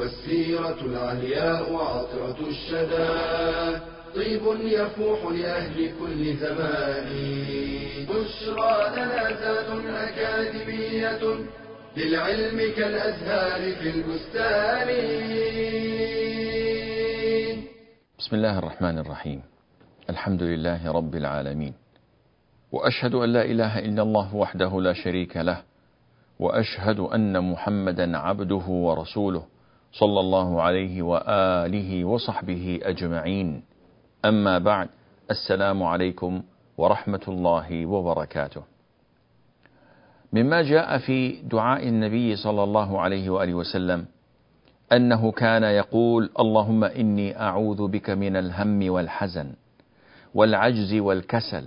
والسيرة العلياء عطرة الشدى. طيب يفوح لأهل كل زمان. بشرى لنا أكاديمية للعلم كالأزهار في البستان. بسم الله الرحمن الرحيم. الحمد لله رب العالمين. وأشهد أن لا إله إلا الله وحده لا شريك له. وأشهد أن محمدا عبده ورسوله. صلى الله عليه وآله وصحبه أجمعين أما بعد السلام عليكم ورحمة الله وبركاته مما جاء في دعاء النبي صلى الله عليه وآله وسلم أنه كان يقول اللهم إني أعوذ بك من الهم والحزن والعجز والكسل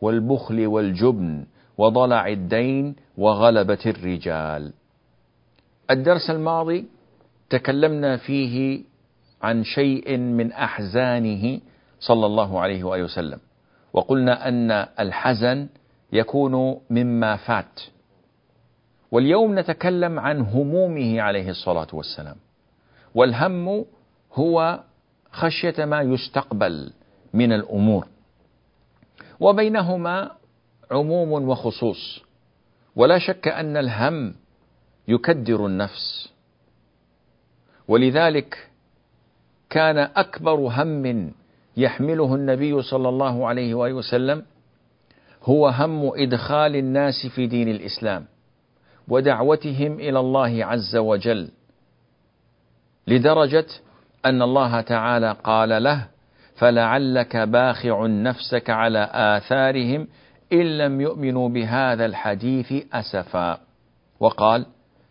والبخل والجبن وضلع الدين وغلبة الرجال. الدرس الماضي تكلمنا فيه عن شيء من أحزانه صلى الله عليه وآله وسلم، وقلنا أن الحزن يكون مما فات. واليوم نتكلم عن همومه عليه الصلاة والسلام. والهم هو خشية ما يستقبل من الأمور وبينهما عموم وخصوص ولا شك أن الهم يكدر النفس ولذلك كان أكبر هم يحمله النبي صلى الله عليه وآله وسلم هو هم إدخال الناس في دين الإسلام ودعوتهم إلى الله عز وجل لدرجة أن الله تعالى قال له فلعلك باخع نفسك على آثارهم إن لم يؤمنوا بهذا الحديث أسفا وقال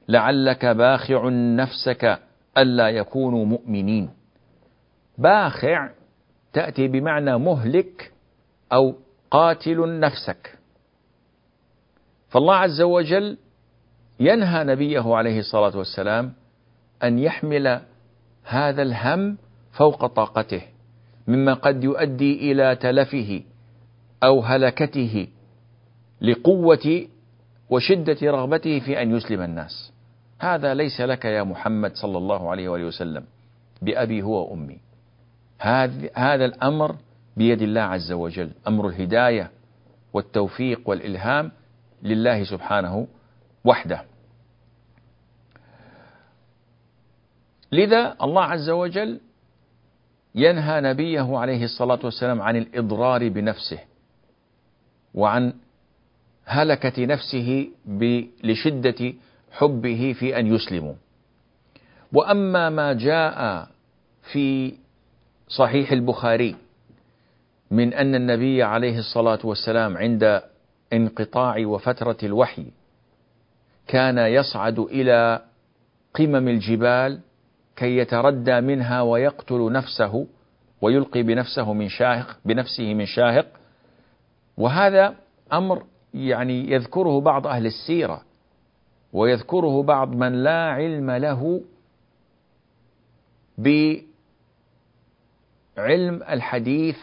لعلك باخع نفسك ألا يكونوا مؤمنين. باخع تأتي بمعنى مهلك أو قاتل نفسك. فالله عز وجل ينهى نبيه عليه الصلاة والسلام أن يحمل هذا الهم فوق طاقته مما قد يؤدي إلى تلفه أو هلكته لقوة وشدة رغبته في أن يسلم الناس. هذا ليس لك يا محمد صلى الله عليه وآله وسلم بأبي هو وأمي. هذا الأمر بيد الله عز وجل أمر الهداية والتوفيق والإلهام لله سبحانه وحده. لذا الله عز وجل ينهى نبيه عليه الصلاة والسلام عن الإضرار بنفسه وعن هلكة نفسه لشدة حبه في أن يسلموا. وأما ما جاء في صحيح البخاري من أن النبي عليه الصلاة والسلام عند انقطاع وفترة الوحي كان يصعد إلى قمم الجبال كي يتردى منها ويقتل نفسه ويلقي بنفسه من شاهق بنفسه من شاهق. وهذا أمر يعني يذكره بعض أهل السيرة. ويذكره بعض من لا علم له بعلم الحديث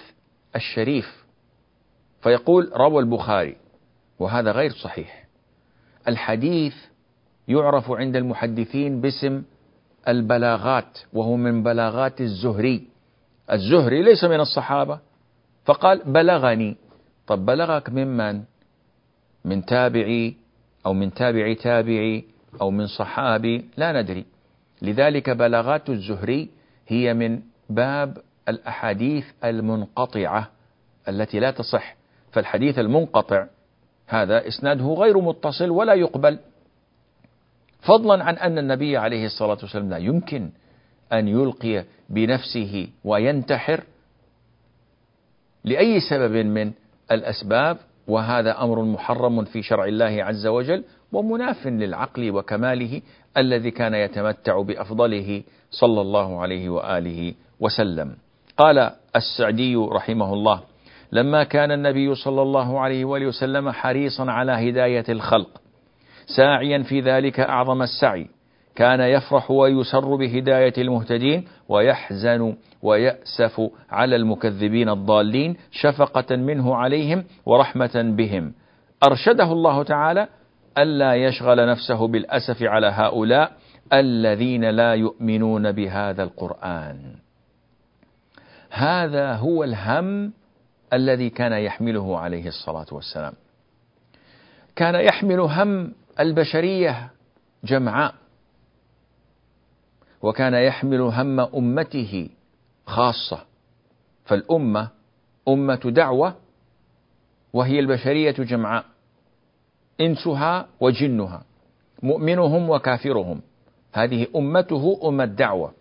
الشريف. فيقول روى البخاري وهذا غير صحيح. الحديث يعرف عند المحدثين باسم البلاغات وهو من بلاغات الزهري. الزهري ليس من الصحابة. فقال بلغني. طب بلغك ممن من تابعي أو من تابعي تابعي أو من صحابي لا ندري. لذلك بلاغات الزهري هي من باب الأحاديث المنقطعة التي لا تصح. فالحديث المنقطع هذا إسناده غير متصل ولا يقبل. فضلا عن أن النبي عليه الصلاة والسلام لا يمكن أن يلقي بنفسه وينتحر لأي سبب من الأسباب وهذا أمر محرم في شرع الله عز وجل ومناف للعقل وكماله الذي كان يتمتع بأفضله صلى الله عليه وآله وسلم. قال السعدي رحمه الله لما كان النبي صلى الله عليه وآله وسلم حريصا على هداية الخلق ساعيا في ذلك أعظم السعي كان يفرح ويسر بهداية المهتدين ويحزن ويأسف على المكذبين الضالين شفقة منه عليهم ورحمة بهم. أرشده الله تعالى ألا يشغل نفسه بالأسف على هؤلاء الذين لا يؤمنون بهذا القرآن. هذا هو الهم الذي كان يحمله عليه الصلاة والسلام. كان يحمل هم البشرية جمعاء. وكان يحمل هم أمته خاصة. فالأمة أمة دعوة وهي البشرية جمعاء إنسها وجنها مؤمنهم وكافرهم. هذه أمته أمة دعوة.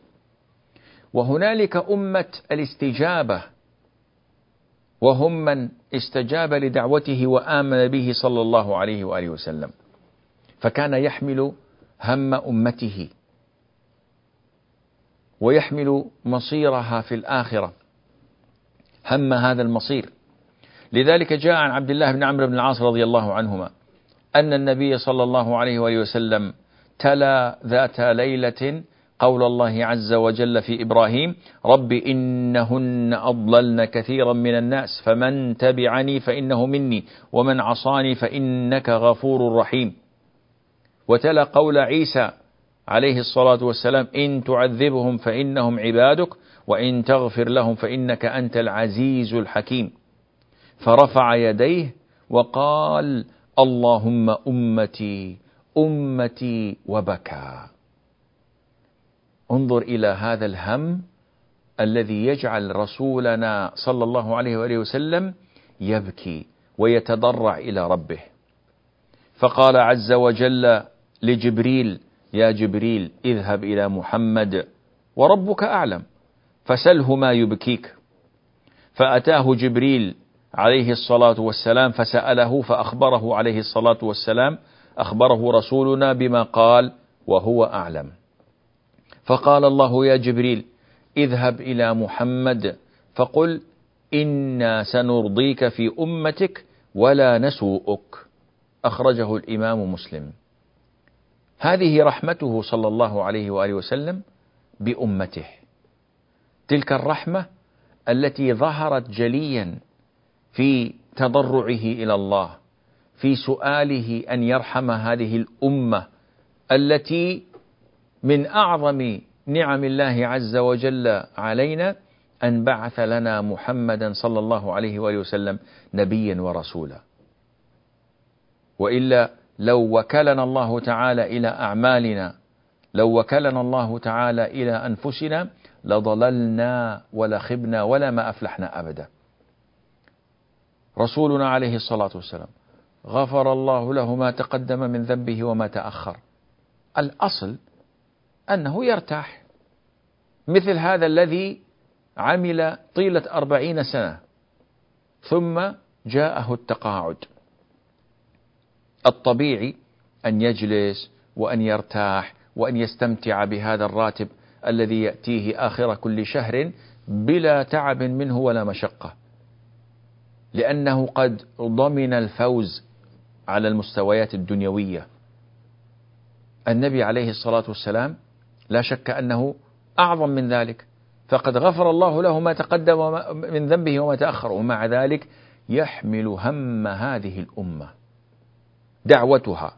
وهنالك أمة الاستجابة وهم من استجاب لدعوته وآمن به صلى الله عليه وآله وسلم. فكان يحمل هم أمته. ويحمل مصيرها في الآخرة. هم هذا المصير. لذلك جاء عن عبد الله بن عمرو بن العاص رضي الله عنهما أن النبي صلى الله عليه وآله وسلم تلا ذات ليلة قول الله عز وجل في إبراهيم رب إنهن أضللن كثيرا من الناس فمن تبعني فإنه مني ومن عصاني فإنك غفور رحيم. وتلا قول عيسى عليه الصلاة والسلام إن تعذبهم فإنهم عبادك وإن تغفر لهم فإنك أنت العزيز الحكيم. فرفع يديه وقال اللهم أمتي أمتي وبكى. انظر إلى هذا الهم الذي يجعل رسولنا صلى الله عليه وآله وسلم يبكي ويتضرع إلى ربه. فقال عز وجل لجبريل يا جبريل اذهب إلى محمد وربك أعلم فسله ما يبكيك. فأتاه جبريل عليه الصلاة والسلام فسأله فأخبره عليه الصلاة والسلام أخبره رسولنا بما قال وهو أعلم. فقال الله يا جبريل اذهب إلى محمد فقل إنا سنرضيك في أمتك ولا نسوءك. أخرجه الإمام مسلم. هذه رحمته صلى الله عليه وآله وسلم بأمته. تلك الرحمة التي ظهرت جليا في تضرعه إلى الله في سؤاله أن يرحم هذه الأمة التي من أعظم نعم الله عز وجل علينا أن بعث لنا محمدا صلى الله عليه وآله وسلم نبيا ورسولا. وإلا لو وكلنا الله تعالى إلى أعمالنا لو وكلنا الله تعالى إلى أنفسنا لضللنا ولخبنا ولا ما أفلحنا أبدا. رسولنا عليه الصلاة والسلام غفر الله له ما تقدم من ذنبه وما تأخر. الأصل أنه يرتاح. مثل هذا الذي عمل طيلة أربعين سنة ثم جاءه التقاعد. الطبيعي أن يجلس وأن يرتاح وأن يستمتع بهذا الراتب الذي يأتيه آخر كل شهر بلا تعب منه ولا مشقة. لأنه قد ضمن الفوز على المستويات الدنيوية. النبي عليه الصلاة والسلام لا شك أنه أعظم من ذلك. فقد غفر الله له ما تقدم من ذنبه وما تأخر. ومع ذلك يحمل هم هذه الأمة. دعوتها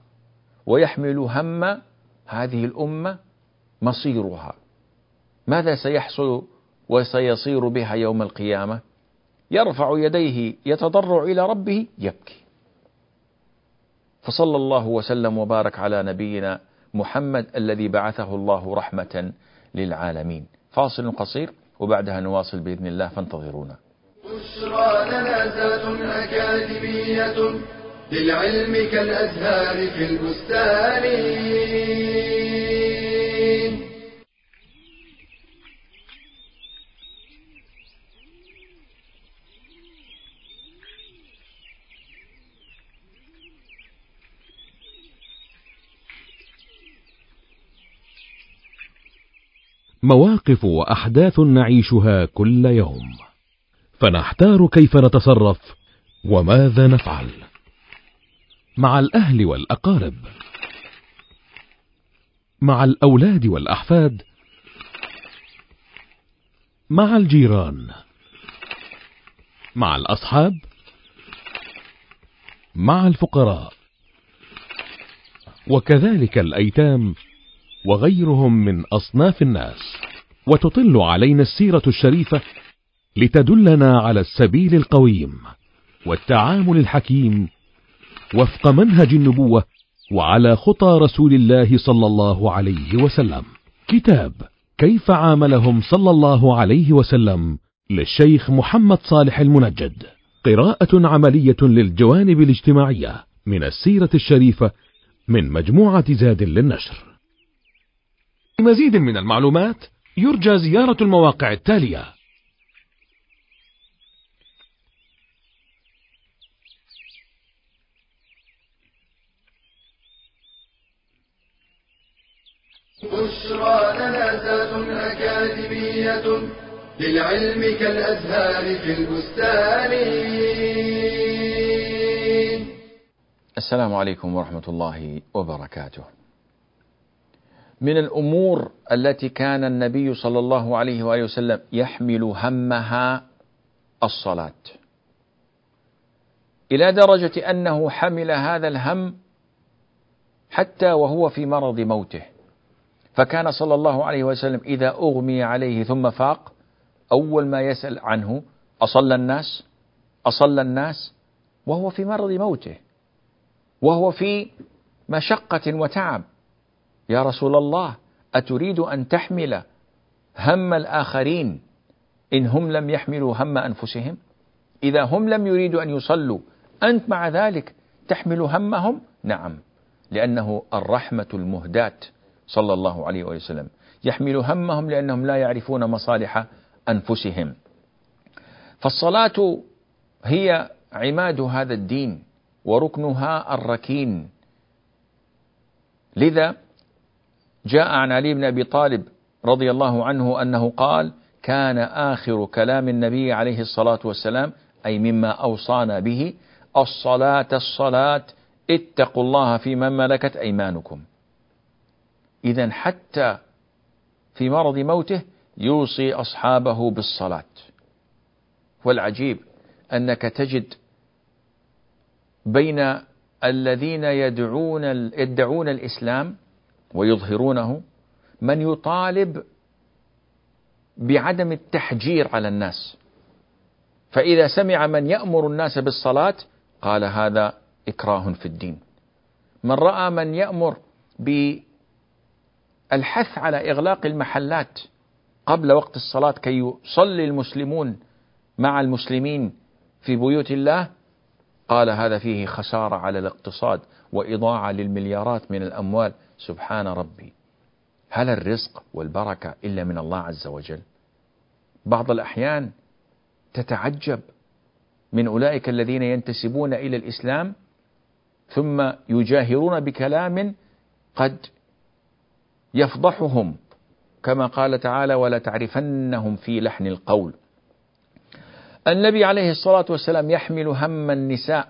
ويحمل هم هذه الأمة مصيرها. ماذا سيحصل وسيصير بها يوم القيامة؟ يرفع يديه يتضرع إلى ربه يبكي. فصلى الله وسلم وبارك على نبينا محمد الذي بعثه الله رحمة للعالمين. فاصل قصير وبعدها نواصل بإذن الله فانتظرونا. بشرى أكاديمية للعلم كالأزهار في البستان. مواقف وأحداث نعيشها كل يوم. فنحتار كيف نتصرف وماذا نفعل. مع الأهل والأقارب مع الأولاد والأحفاد مع الجيران مع الأصحاب مع الفقراء وكذلك الأيتام وغيرهم من أصناف الناس. وتطل علينا السيرة الشريفة لتدلنا على السبيل القويم والتعامل الحكيم وفق منهج النبوة وعلى خطى رسول الله صلى الله عليه وسلم. كتاب كيف عاملهم صلى الله عليه وسلم للشيخ محمد صالح المنجد. قراءة عملية للجوانب الاجتماعية من السيرة الشريفة من مجموعة زاد للنشر. لمزيد من المعلومات يرجى زيارة المواقع التالية. بشرى لنا أكاديمية للعلم كالأزهار في البستان السلام عليكم ورحمة الله وبركاته. من الأمور التي كان النبي صلى الله عليه وآله وسلم يحمل همها الصلاة. إلى درجة أنه حمل هذا الهم حتى وهو في مرض موته. فكان صلى الله عليه وسلم إذا أغمي عليه ثم فاق أول ما يسأل عنه أصلى الناس؟ أصلى الناس؟ وهو في مرض موته وهو في مشقة وتعب. يا رسول الله أتريد أن تحمل هم الآخرين إن هم لم يحملوا هم أنفسهم؟ إذا هم لم يريدوا أن يصلوا أنت مع ذلك تحمل همهم؟ نعم لأنه الرحمة المهداة. صلى الله عليه وسلم. يحمل همهم لأنهم لا يعرفون مصالح أنفسهم. فالصلاة هي عماد هذا الدين وركنها الركين. لذا جاء عن علي بن أبي طالب رضي الله عنه أنه قال كان آخر كلام النبي عليه الصلاة والسلام أي مما أوصانا به الصلاة الصلاة اتقوا الله في من ملكت أيمانكم. اذا حتى في مرض موته يوصي أصحابه بالصلاة. والعجيب أنك تجد بين الذين يدعون يدعون الإسلام ويظهرونه من يطالب بعدم التحجير على الناس. فإذا سمع من يأمر الناس بالصلاة قال هذا إكراه في الدين. من رأى من يأمر بالحث على إغلاق المحلات قبل وقت الصلاة كي يصلي المسلمون مع المسلمين في بيوت الله قال هذا فيه خسارة على الاقتصاد وإضاعة للمليارات من الأموال. سبحان ربي. هل الرزق والبركة إلا من الله عز وجل؟ بعض الأحيان تتعجب من أولئك الذين ينتسبون إلى الإسلام ثم يجاهرون بكلام قد يفضحهم كما قال تعالى ولا تعرفنهم في لحن القول. النبي عليه الصلاة والسلام يحمل هم النساء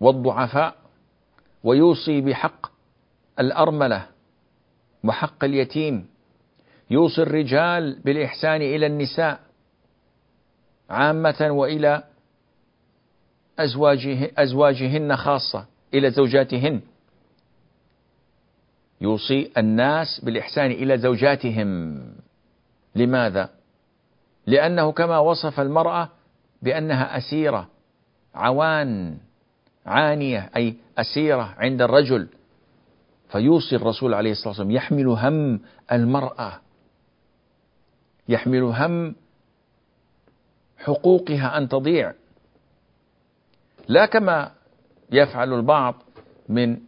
والضعفاء ويوصي بحق الأرملة وحق اليتيم. يوصي الرجال بالإحسان إلى النساء عامة وإلى أزواجه أزواجهن خاصة إلى زوجاتهن. يوصي الناس بالإحسان إلى زوجاتهم. لماذا؟ لأنه كما وصف المرأة بأنها أسيرة عوان عانية أي أسيرة عند الرجل. فيوصي الرسول عليه الصلاة والسلام يحمل هم المرأة. يحمل هم حقوقها أن تضيع. لا كما يفعل البعض من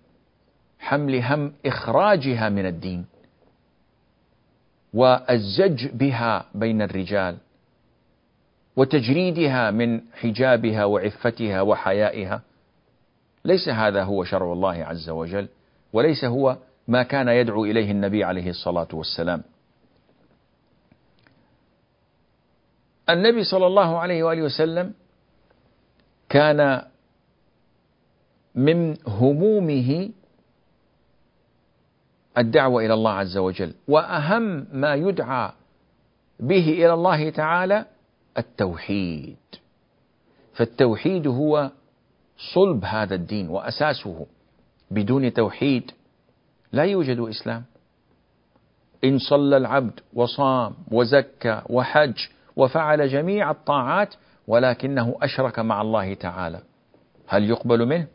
حمل هم إخراجها من الدين والزج بها بين الرجال وتجريدها من حجابها وعفتها وحيائها ليس هذا هو شرع الله عز وجل وليس هو ما كان يدعو إليه النبي عليه الصلاة والسلام. النبي صلى الله عليه وآله وسلم كان من همومه الدعوة إلى الله عز وجل. وأهم ما يدعى به إلى الله تعالى التوحيد. فالتوحيد هو صلب هذا الدين وأساسه. بدون توحيد لا يوجد إسلام. إن صلى العبد وصام وزكى وحج وفعل جميع الطاعات ولكنه أشرك مع الله تعالى. هل يقبل منه؟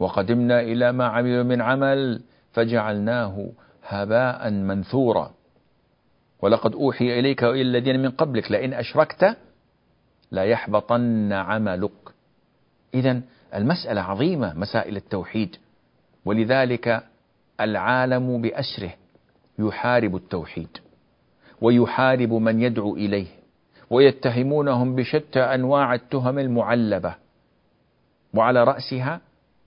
وقدمنا إلى ما عملوا من عمل. فجعلناه هباء منثورا. ولقد أوحي إليك وإلى الذين من قبلك لئن أشركت لا يحبطن عملك. إذا المسألة عظيمة مسائل التوحيد. ولذلك العالم بأسره يحارب التوحيد ويحارب من يدعو إليه ويتهمونهم بشتى أنواع التهم المعلبة. وعلى رأسها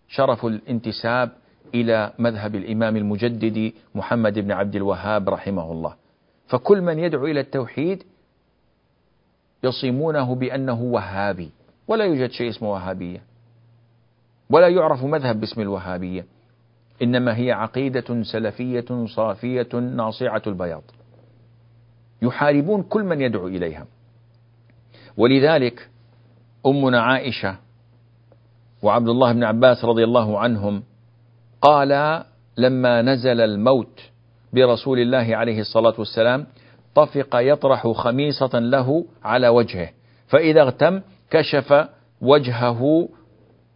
شرف الانتساب إلى مذهب الإمام المجدد محمد بن عبد الوهاب رحمه الله. فكل من يدعو إلى التوحيد يصيمونه بأنه وهابي ولا يوجد شيء اسمه وهابية ولا يعرف مذهب باسم الوهابية إنما هي عقيدة سلفية صافية ناصعة البياض. يحاربون كل من يدعو إليها. ولذلك أمنا عائشة وعبد الله بن عباس رضي الله عنهم قال لما نزل الموت برسول الله عليه الصلاة والسلام طفق يطرح خميصة له على وجهه فإذا اغتم كشف وجهه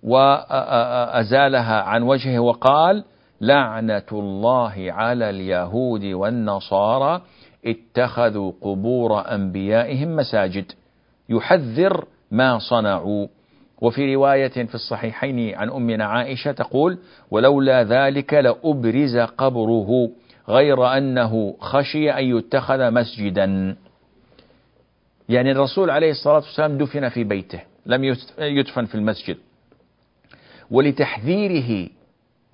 وأزالها عن وجهه وقال لعنة الله على اليهود والنصارى اتخذوا قبور أنبيائهم مساجد يحذر ما صنعوا. وفي رواية في الصحيحين عن أمنا عائشة تقول ولولا ذلك لأبرز قبره غير أنه خشي أن يتخذ مسجدا. يعني الرسول عليه الصلاة والسلام دفن في بيته لم يدفن في المسجد. ولتحذيره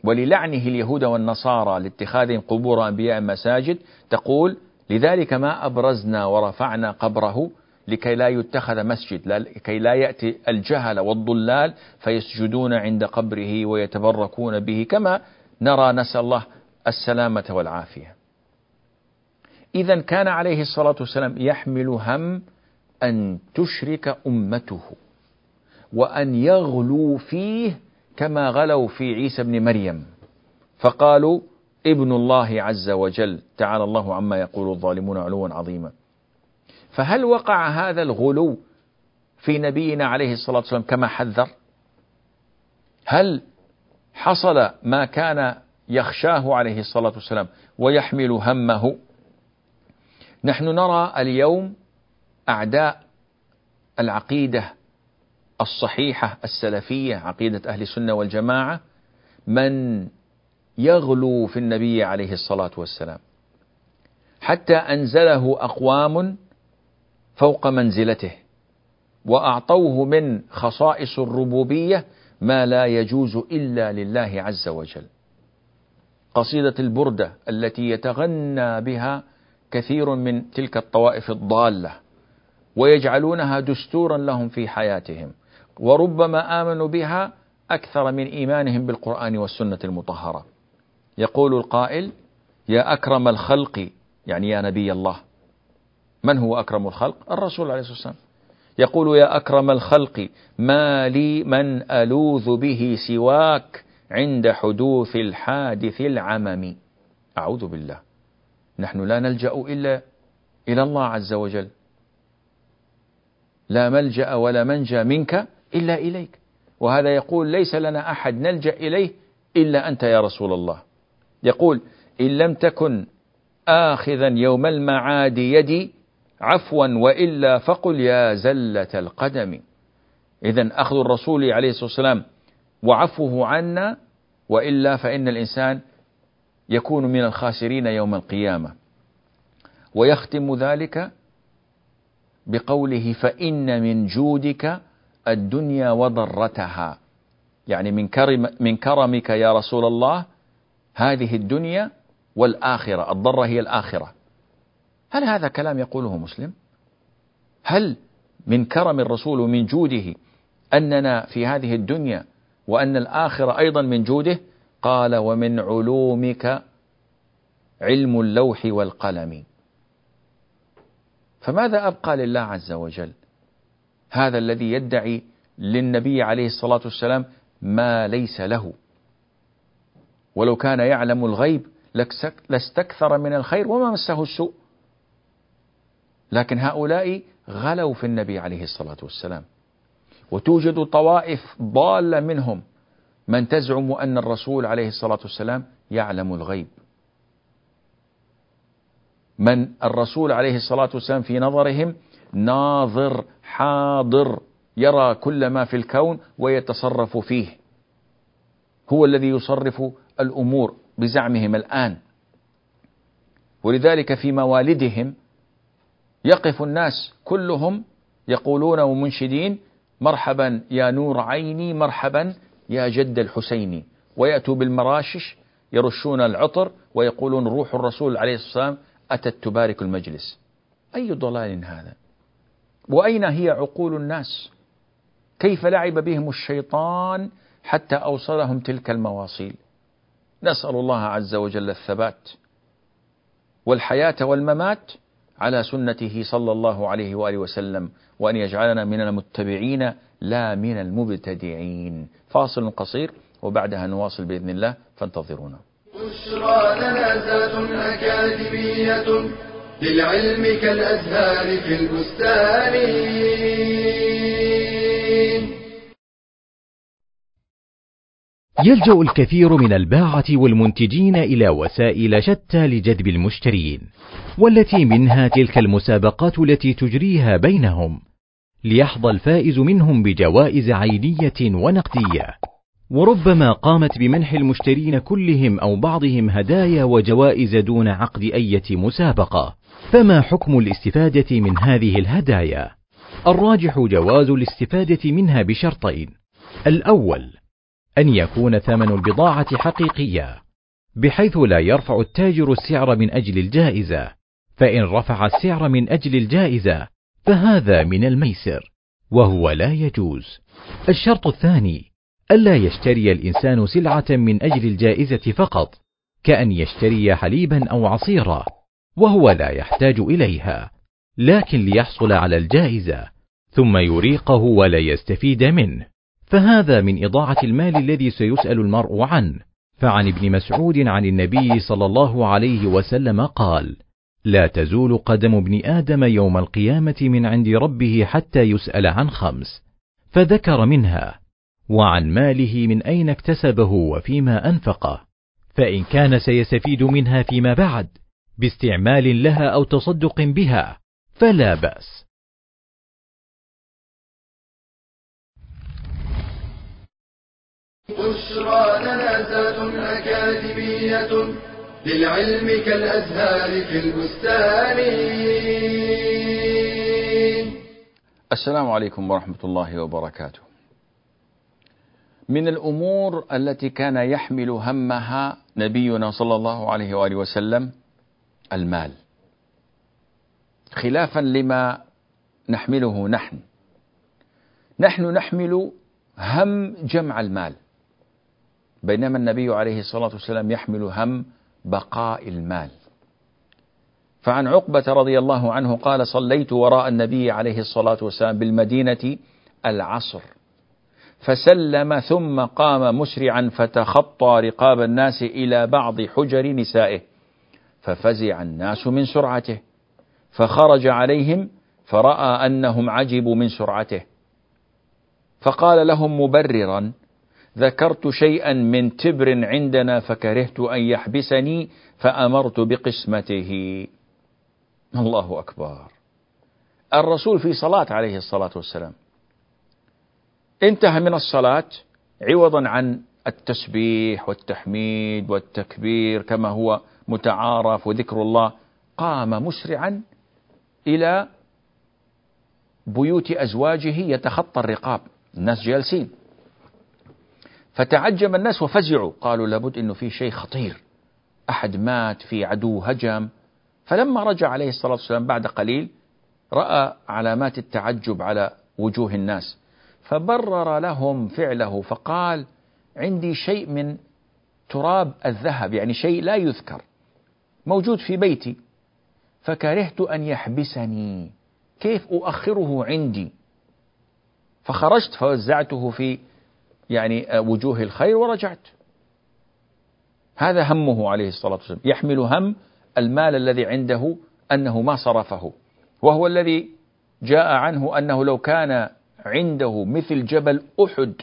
وللعنه اليهود والنصارى لاتخاذهم قبور أنبياء مساجد تقول لذلك ما أبرزنا ورفعنا قبره لكي لا يتخذ مسجد لكي لا يأتي الجهل والضلال فيسجدون عند قبره ويتبركون به كما نرى نسأل الله السلامة والعافية. إذا كان عليه الصلاة والسلام يحمل هم أن تشرك أمته وأن يغلوا فيه كما غلوا في عيسى بن مريم. فقالوا ابن الله عز وجل تعالى الله عما يقول الظالمون علوا عظيما. فهل وقع هذا الغلو في نبينا عليه الصلاة والسلام كما حذر؟ هل حصل ما كان يخشاه عليه الصلاة والسلام ويحمل همه؟ نحن نرى اليوم أعداء العقيدة الصحيحة السلفية عقيدة أهل السنة والجماعة من يغلو في النبي عليه الصلاة والسلام. حتى أنزله أقوام فوق منزلته وأعطوه من خصائص الربوبية ما لا يجوز إلا لله عز وجل. قصيدة البردة التي يتغنى بها كثير من تلك الطوائف الضالة ويجعلونها دستورا لهم في حياتهم وربما آمنوا بها أكثر من إيمانهم بالقرآن والسنة المطهرة. يقول القائل: يا أكرم الخلق يعني يا نبي الله من هو أكرم الخلق؟ الرسول عليه الصلاة والسلام. يقول يا أكرم الخلق ما لي من ألوذ به سواك عند حدوث الحادث العمم. أعوذ بالله. نحن لا نلجأ إلا إلى الله عز وجل. لا ملجأ ولا منجى منك إلا إليك. وهذا يقول ليس لنا أحد نلجأ إليه إلا أنت يا رسول الله. يقول إن لم تكن آخذا يوم المعاد يدي عفوا وإلا فقل يا زلة القدم. اذا أخذ الرسول عليه الصلاة والسلام وعفوه عنا وإلا فإن الإنسان يكون من الخاسرين يوم القيامة. ويختم ذلك بقوله فإن من جودك الدنيا وضرتها. يعني من كرم من كرمك يا رسول الله هذه الدنيا والآخرة. الضرة هي الآخرة. هل هذا كلام يقوله مسلم؟ هل من كرم الرسول ومن جوده أننا في هذه الدنيا وأن الآخرة أيضا من جوده؟ قال ومن علومك علم اللوح والقلم. فماذا أبقى لله عز وجل؟ هذا الذي يدعي للنبي عليه الصلاة والسلام ما ليس له. ولو كان يعلم الغيب لاستكثر من الخير وما مسه السوء. لكن هؤلاء غلوا في النبي عليه الصلاة والسلام. وتوجد طوائف ضالة منهم من تزعم أن الرسول عليه الصلاة والسلام يعلم الغيب. من الرسول عليه الصلاة والسلام في نظرهم ناظر حاضر يرى كل ما في الكون ويتصرف فيه. هو الذي يصرف الأمور بزعمهم الآن. ولذلك في موالدهم يقف الناس كلهم يقولون ومنشدين مرحبا يا نور عيني مرحبا يا جد الحسيني ويأتوا بالمراشش يرشون العطر ويقولون روح الرسول عليه الصلاة والسلام أتت تبارك المجلس. أي ضلال هذا؟ وأين هي عقول الناس؟ كيف لعب بهم الشيطان حتى أوصلهم تلك المواصيل؟ نسأل الله عز وجل الثبات والحياة والممات على سنته صلى الله عليه وآله وسلم وأن يجعلنا من المتبعين لا من المبتدعين. فاصل قصير وبعدها نواصل بإذن الله فانتظرونا. بشرى لنا أكاديمية للعلم كالأزهار في البستان. يلجأ الكثير من الباعة والمنتجين إلى وسائل شتى لجذب المشترين، والتي منها تلك المسابقات التي تجريها بينهم، ليحظى الفائز منهم بجوائز عينية ونقدية، وربما قامت بمنح المشترين كلهم أو بعضهم هدايا وجوائز دون عقد أية مسابقة، فما حكم الاستفادة من هذه الهدايا؟ الراجح جواز الاستفادة منها بشرطين، الأول أن يكون ثمن البضاعة حقيقيا بحيث لا يرفع التاجر السعر من أجل الجائزة. فإن رفع السعر من أجل الجائزة فهذا من الميسر وهو لا يجوز. الشرط الثاني ألا يشتري الإنسان سلعة من أجل الجائزة فقط كأن يشتري حليبا أو عصيرا وهو لا يحتاج إليها لكن ليحصل على الجائزة ثم يريقه ولا يستفيد منه. فهذا من إضاعة المال الذي سيسأل المرء عنه. فعن ابن مسعود عن النبي صلى الله عليه وسلم قال لا تزول قدم ابن آدم يوم القيامة من عند ربه حتى يسأل عن خمس. فذكر منها وعن ماله من أين اكتسبه وفيما أنفقه. فإن كان سيستفيد منها فيما بعد باستعمال لها أو تصدق بها فلا بأس. بشرى لنا أكاديمية للعلم كالأزهار في البستان. السلام عليكم ورحمة الله وبركاته. من الأمور التي كان يحمل همها نبينا صلى الله عليه وآله وسلم المال. خلافا لما نحمله نحن. نحن نحمل هم جمع المال. بينما النبي عليه الصلاة والسلام يحمل هم بقاء المال. فعن عقبة رضي الله عنه قال صليت وراء النبي عليه الصلاة والسلام بالمدينة العصر. فسلم ثم قام مسرعا فتخطى رقاب الناس إلى بعض حجر نسائه. ففزع الناس من سرعته. فخرج عليهم فرأى أنهم عجبوا من سرعته. فقال لهم مبررا ذكرت شيئا من تبر عندنا فكرهت أن يحبسني فأمرت بقسمته. الله أكبر. الرسول في صلاة عليه الصلاة والسلام. انتهى من الصلاة عوضا عن التسبيح والتحميد والتكبير كما هو متعارف وذكر الله. قام مسرعا إلى بيوت أزواجه يتخطى الرقاب. الناس جالسين. فتعجب الناس وفزعوا. قالوا لابد إنه في شيء خطير. أحد مات في عدو هجم. فلما رجع عليه الصلاة والسلام بعد قليل رأى علامات التعجب على وجوه الناس. فبرر لهم فعله. فقال عندي شيء من تراب الذهب يعني شيء لا يذكر. موجود في بيتي. فكرهت أن يحبسني. كيف أؤخره عندي؟ فخرجت فوزعته في يعني وجوه الخير ورجعت. هذا همه عليه الصلاة والسلام. يحمل هم المال الذي عنده أنه ما صرفه. وهو الذي جاء عنه أنه لو كان عنده مثل جبل أحد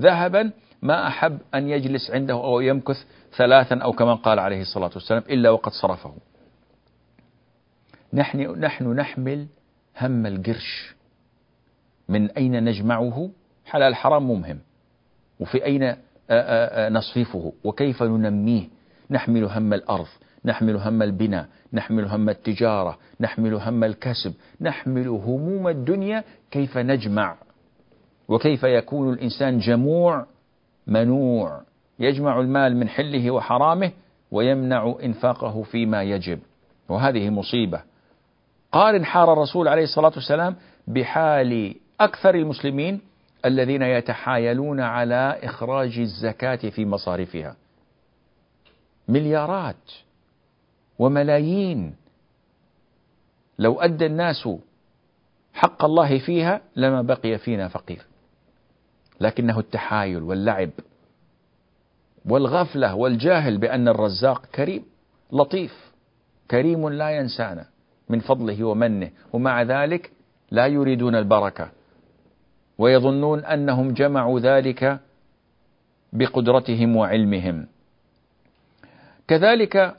ذهبا ما أحب أن يجلس عنده أو يمكث ثلاثا أو كما قال عليه الصلاة والسلام إلا وقد صرفه. نحن, نحن نحمل هم القرش. من أين نجمعه؟ حلال حرام مهم. وفي أين نصرفه وكيف ننميه؟ نحمل هم الأرض نحمل هم البناء نحمل هم التجارة نحمل هم الكسب نحمل هموم الدنيا. كيف نجمع؟ وكيف يكون الإنسان جموع منوع؟ يجمع المال من حله وحرامه ويمنع إنفاقه فيما يجب. وهذه مصيبة. قارن حال الرسول عليه الصلاة والسلام بحال أكثر المسلمين الذين يتحايلون على إخراج الزكاة في مصارفها. مليارات وملايين. لو أدى الناس حق الله فيها لما بقي فينا فقير. لكنه التحايل واللعب والغفلة والجاهل بأن الرزاق كريم لطيف كريم لا ينسانا من فضله ومنه ومع ذلك لا يريدون البركة. ويظنون أنهم جمعوا ذلك بقدرتهم وعلمهم. كذلك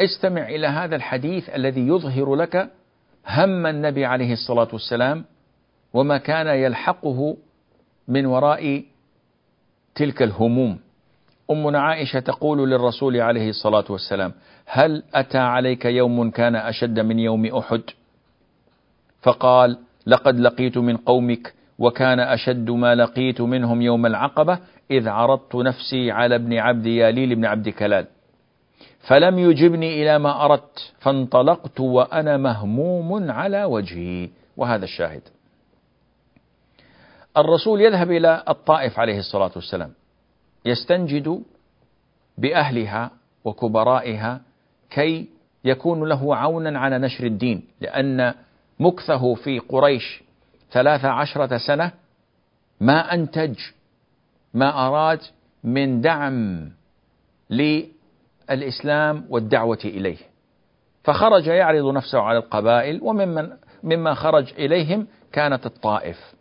استمع إلى هذا الحديث الذي يظهر لك هم النبي عليه الصلاة والسلام وما كان يلحقه من وراء تلك الهموم. أمنا عائشة تقول للرسول عليه الصلاة والسلام هل أتى عليك يوم كان أشد من يوم أحد؟ فقال لقد لقيت من قومك وكان أشد ما لقيت منهم يوم العقبة إذ عرضت نفسي على ابن عبد ياليل بن عبد كلال. فلم يجبني إلى ما أردت فانطلقت وأنا مهموم على وجهي. وهذا الشاهد. الرسول يذهب إلى الطائف عليه الصلاة والسلام. يستنجد بأهلها وكبرائها كي يكون له عونا على نشر الدين لأن مكثه في قريش ثلاث عشرة سنة ما أنتج ما أراد من دعم للإسلام والدعوة إليه. فخرج يعرض نفسه على القبائل وممن مما خرج إليهم كانت الطائف.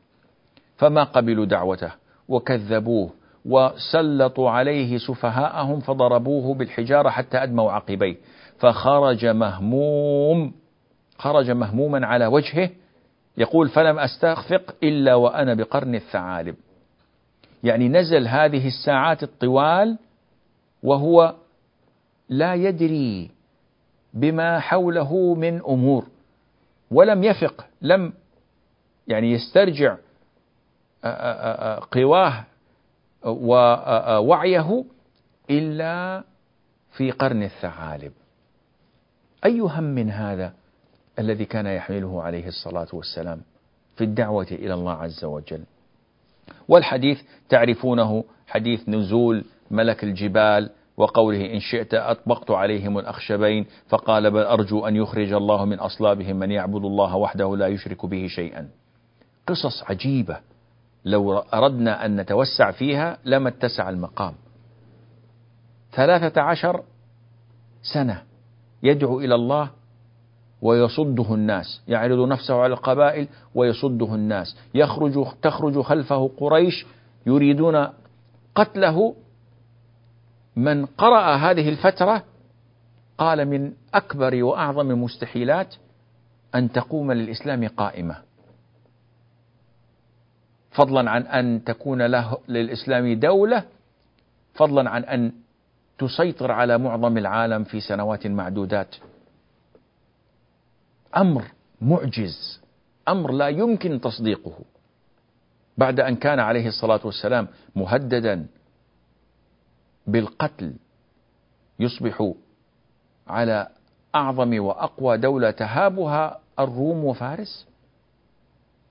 فما قبلوا دعوته وكذبوه وسلطوا عليه سفهاءهم فضربوه بالحجارة حتى أدموا عقبيه. فخرج مهموم خرج مهموما على وجهه يقول فلم أستخفق إلا وأنا بقرن الثعالب. يعني نزل هذه الساعات الطوال وهو لا يدري بما حوله من أمور ولم يفق لم يعني يسترجع قواه ووعيه إلا في قرن الثعالب. أي هم من هذا؟ الذي كان يحمله عليه الصلاة والسلام في الدعوة إلى الله عز وجل. والحديث تعرفونه حديث نزول ملك الجبال وقوله إن شئت أطبقت عليهم الأخشبين فقال بل أرجو أن يخرج الله من أصلابهم من يعبد الله وحده لا يشرك به شيئا. قصص عجيبة. لو أردنا أن نتوسع فيها لما اتسع المقام. ثلاثة عشر سنة يدعو إلى الله ويصده الناس يعرض نفسه على القبائل ويصده الناس. يخرج تخرج خلفه قريش يريدون قتله. من قرأ هذه الفترة قال من أكبر وأعظم المستحيلات أن تقوم للإسلام قائمة. فضلا عن أن تكون له للإسلام دولة فضلا عن أن تسيطر على معظم العالم في سنوات معدودات. أمر معجز أمر لا يمكن تصديقه. بعد أن كان عليه الصلاة والسلام مهددا بالقتل يصبح على أعظم وأقوى دولة تهابها الروم وفارس.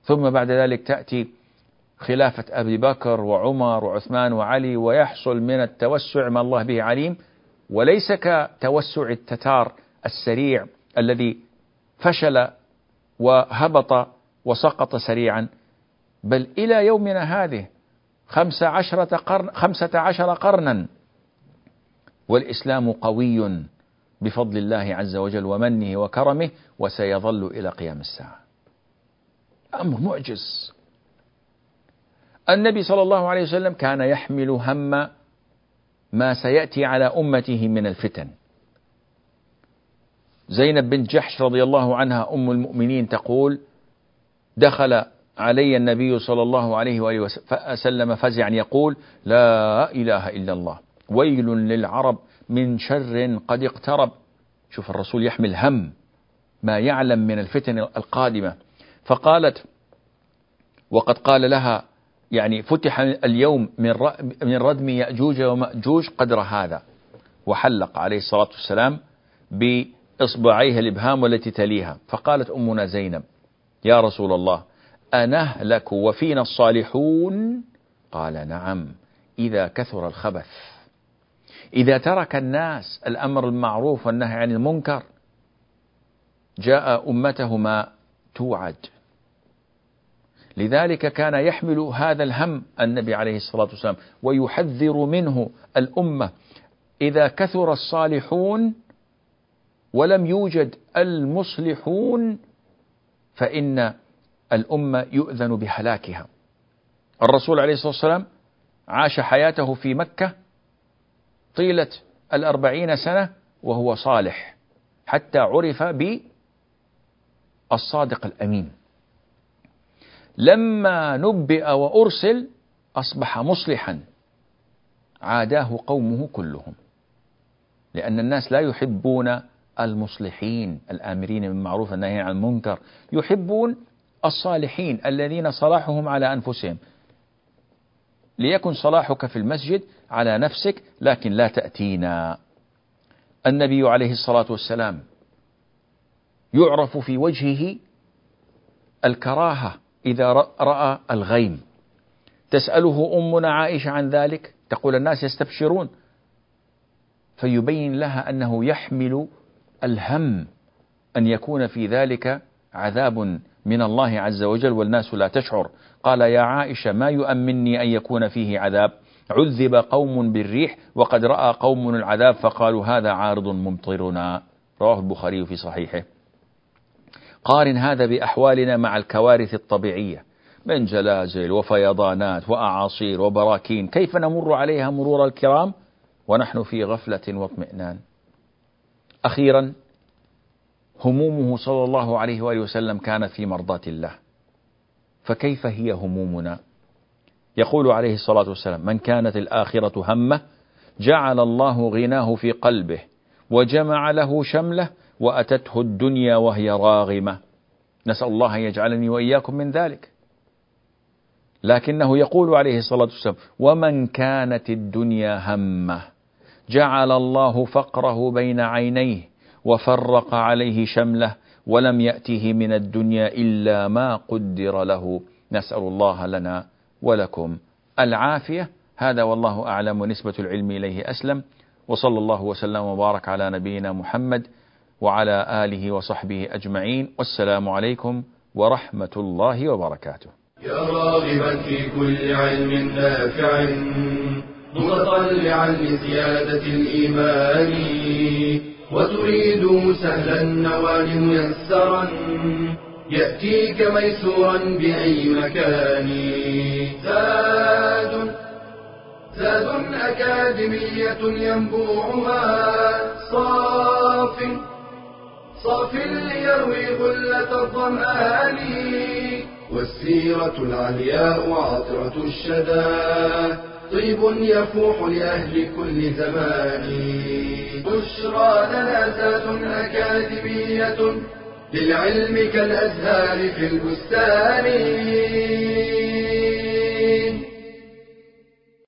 ثم بعد ذلك تأتي خلافة أبي بكر وعمر وعثمان وعلي ويحصل من التوسع ما الله به عليم وليس كتوسع التتار السريع الذي فشل وهبط وسقط سريعا. بل إلى يومنا هذه خمس عشرة قرن خمسة عشر قرنا والإسلام قوي بفضل الله عز وجل ومنه وكرمه وسيظل إلى قيام الساعة. أمر معجز. النبي صلى الله عليه وسلم كان يحمل هم ما سيأتي على أمته من الفتن. زينب بنت جحش رضي الله عنها أم المؤمنين تقول دخل علي النبي صلى الله عليه وآله وسلم فزعا يقول لا إله إلا الله ويل للعرب من شر قد اقترب. شوف الرسول يحمل هم ما يعلم من الفتن القادمة. فقالت وقد قال لها يعني فتح اليوم من من ردم يأجوج ومأجوج قدر هذا. وحلق عليه الصلاة والسلام بإصبعيه الإبهام والتي تليها. فقالت أمنا زينب يا رسول الله أنهلك وفينا الصالحون؟ قال نعم إذا كثر الخبث. إذا ترك الناس الأمر المعروف والنهي عن المنكر جاء أمته ما توعد. لذلك كان يحمل هذا الهم النبي عليه الصلاة والسلام ويحذر منه الأمة إذا كثر الصالحون ولم يوجد المصلحون فإن الأمة يؤذن بهلاكها. الرسول عليه الصلاة والسلام عاش حياته في مكة طيلة الأربعين سنة وهو صالح حتى عرف بالصادق الأمين. لما نبئ وأرسل أصبح مصلحا عاداه قومه كلهم لأن الناس لا يحبون المصلحين الآمرين بالمعروف والنهي عن المنكر يحبون الصالحين الذين صلاحهم على أنفسهم. ليكن صلاحك في المسجد على نفسك لكن لا تأتينا. النبي عليه الصلاة والسلام يعرف في وجهه الكراهة إذا رأى الغيم. تسأله أمنا عائشة عن ذلك؟ تقول الناس يستبشرون. فيبين لها أنه يحمل الهم أن يكون في ذلك عذاب من الله عز وجل والناس لا تشعر. قال يا عائشة ما يؤمني أن يكون فيه عذاب. عذب قوم بالريح وقد رأى قوم العذاب فقالوا هذا عارض ممطرنا. رواه البخاري في صحيحه. قارن هذا بأحوالنا مع الكوارث الطبيعية من زلازل وفيضانات وأعاصير وبراكين. كيف نمر عليها مرور الكرام؟ ونحن في غفلة واطمئنان. أخيرا همومه صلى الله عليه وآله وسلم كانت في مرضاة الله. فكيف هي همومنا؟ يقول عليه الصلاة والسلام من كانت الآخرة همة جعل الله غناه في قلبه وجمع له شمله وأتته الدنيا وهي راغمة. نسأل الله أن يجعلني وإياكم من ذلك. لكنه يقول عليه الصلاة والسلام ومن كانت الدنيا همة جعل الله فقره بين عينيه وفرق عليه شمله ولم يأته من الدنيا إلا ما قدر له. نسأل الله لنا ولكم العافية. هذا والله أعلم ونسبة العلم إليه أسلم. وصلى الله وسلم وبارك على نبينا محمد وعلى آله وصحبه أجمعين. والسلام عليكم ورحمة الله وبركاته. يا راغبا في كل علم نافع. متطلعا لزيادة الإيمان وتريد سهلا النوال ميسرا يأتيك ميسورا بأي مكان. زاد زاد أكاديمية ينبوعها صاف صاف ليروي غلة الظمآن والسيرة العلياء عطرة الشدى. طيب يفوح لأهل كل زمان. بشرى لنا ذات أكاديمية للعلم كالأزهار في البستان.